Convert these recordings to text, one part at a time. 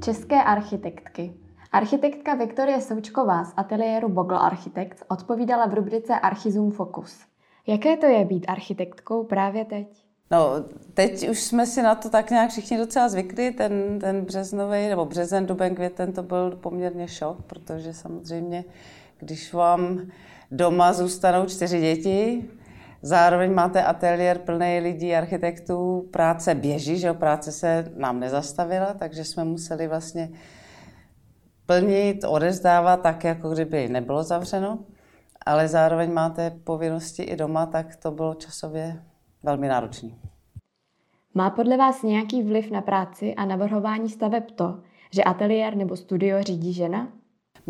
české architektky. Architektka Viktorie Součková z ateliéru Bogl Architects odpovídala v rubrice Archizum Focus. Jaké to je být architektkou právě teď? No, teď už jsme si na to tak nějak všichni docela zvykli. Ten, ten březnový, nebo březen, duben, květen, to byl poměrně šok, protože samozřejmě, když vám doma zůstanou čtyři děti, zároveň máte ateliér plný lidí, architektů, práce běží, že jo, práce se nám nezastavila, takže jsme museli vlastně plnit, odezdávat tak, jako kdyby nebylo zavřeno, ale zároveň máte povinnosti i doma, tak to bylo časově velmi náročné. Má podle vás nějaký vliv na práci a navrhování staveb to, že ateliér nebo studio řídí žena?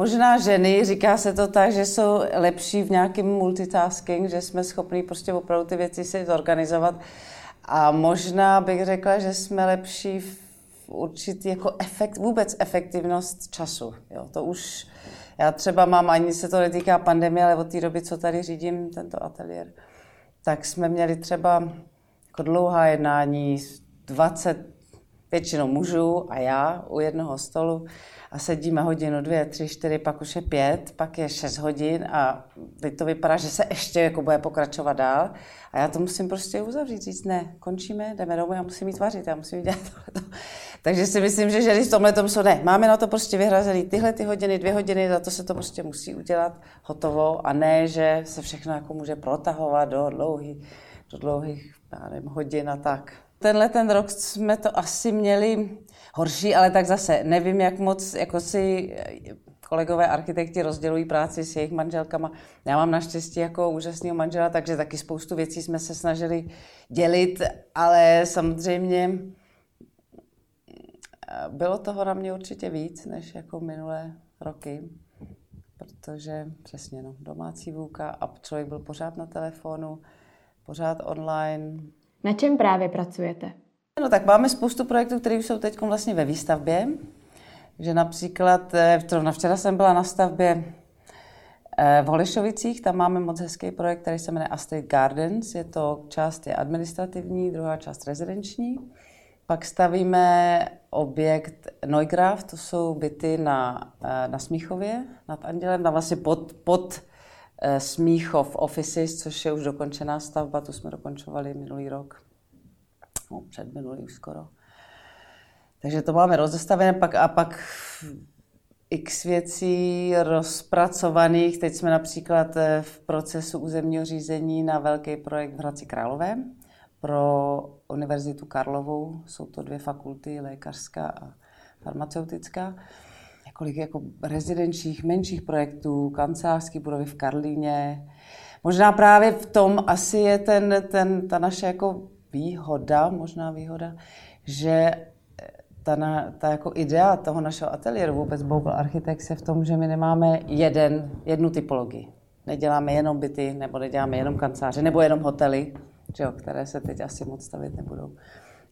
Možná ženy, říká se to tak, že jsou lepší v nějakém multitasking, že jsme schopni prostě opravdu ty věci si zorganizovat. A možná bych řekla, že jsme lepší v určitý jako efekt, vůbec efektivnost času. Jo, to už, já třeba mám, ani se to netýká pandemie, ale od té doby, co tady řídím tento ateliér, tak jsme měli třeba jako dlouhá jednání, 20 většinou mužů a já u jednoho stolu a sedíme hodinu, dvě, tři, čtyři, pak už je pět, pak je šest hodin a teď to vypadá, že se ještě jako bude pokračovat dál a já to musím prostě uzavřít, říct ne, končíme, jdeme domů, já musím jít vařit, já musím dělat tohleto. Takže si myslím, že ženy v tomhle tom jsou ne. Máme na to prostě vyhrazený tyhle ty hodiny, dvě hodiny, za to se to prostě musí udělat hotovo a ne, že se všechno jako může protahovat do dlouhých, do dlouhých já nevím, hodin a tak. Tenhle ten rok jsme to asi měli horší, ale tak zase nevím, jak moc jako si kolegové architekti rozdělují práci s jejich manželkama. Já mám naštěstí jako úžasného manžela, takže taky spoustu věcí jsme se snažili dělit, ale samozřejmě bylo toho na mě určitě víc, než jako minulé roky, protože přesně no, domácí vůka a člověk byl pořád na telefonu, pořád online. Na čem právě pracujete? No tak máme spoustu projektů, které už jsou teď vlastně ve výstavbě. Že například, eh, na včera jsem byla na stavbě eh, v Holešovicích, tam máme moc hezký projekt, který se jmenuje Astrid Gardens. Je to část je administrativní, druhá část rezidenční. Pak stavíme objekt Neugraf, to jsou byty na, eh, na Smíchově nad Andělem, tam vlastně pod, pod Smíchov Offices, což je už dokončená stavba, tu jsme dokončovali minulý rok, no, před minulý už skoro. Takže to máme rozestavené pak, a pak x věcí rozpracovaných. Teď jsme například eh, v procesu územního řízení na velký projekt v Hradci Králové pro Univerzitu Karlovou. Jsou to dvě fakulty, lékařská a farmaceutická. Několik jako rezidenčních, menších projektů, kancelářské budovy v Karlíně. Možná právě v tom asi je ten, ten, ta naše jako výhoda, možná výhoda, že ta, na, ta jako idea toho našeho ateliéru, vůbec Bogle Architects, je v tom, že my nemáme jeden, jednu typologii. Neděláme jenom byty, nebo neděláme jenom kanceláře, nebo jenom hotely, jo, které se teď asi moc stavit nebudou.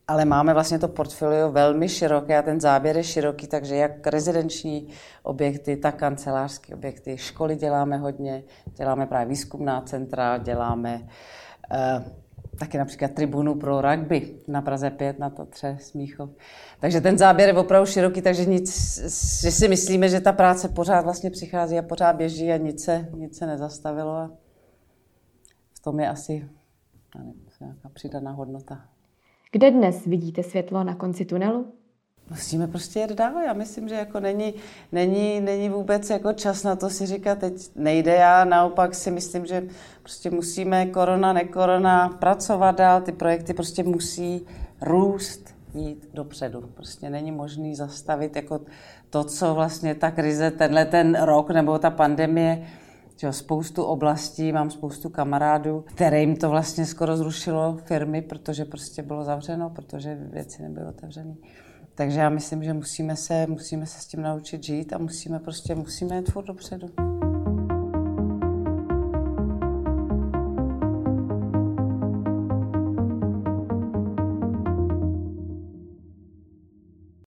Ale máme vlastně to portfolio velmi široké a ten záběr je široký, takže jak rezidenční objekty, tak kancelářské objekty. Školy děláme hodně, děláme právě výzkumná centra, děláme uh, taky například tribunu pro rugby na Praze 5, na to tře Smíchov. Takže ten záběr je opravdu široký, takže nic, že si myslíme, že ta práce pořád vlastně přichází a pořád běží a nic se, nic se nezastavilo. A v tom je asi nějaká přidaná hodnota. Kde dnes vidíte světlo na konci tunelu? Musíme prostě jet dál. Já myslím, že jako není, není, není vůbec jako čas na to si říkat, teď nejde. Já naopak si myslím, že prostě musíme korona, nekorona pracovat dál. Ty projekty prostě musí růst, jít dopředu. Prostě není možný zastavit jako to, co vlastně ta krize, tenhle ten rok nebo ta pandemie že spoustu oblastí, mám spoustu kamarádů, kterým to vlastně skoro zrušilo firmy, protože prostě bylo zavřeno, protože věci nebyly otevřené. Takže já myslím, že musíme se, musíme se s tím naučit žít a musíme prostě, musíme jít furt dopředu.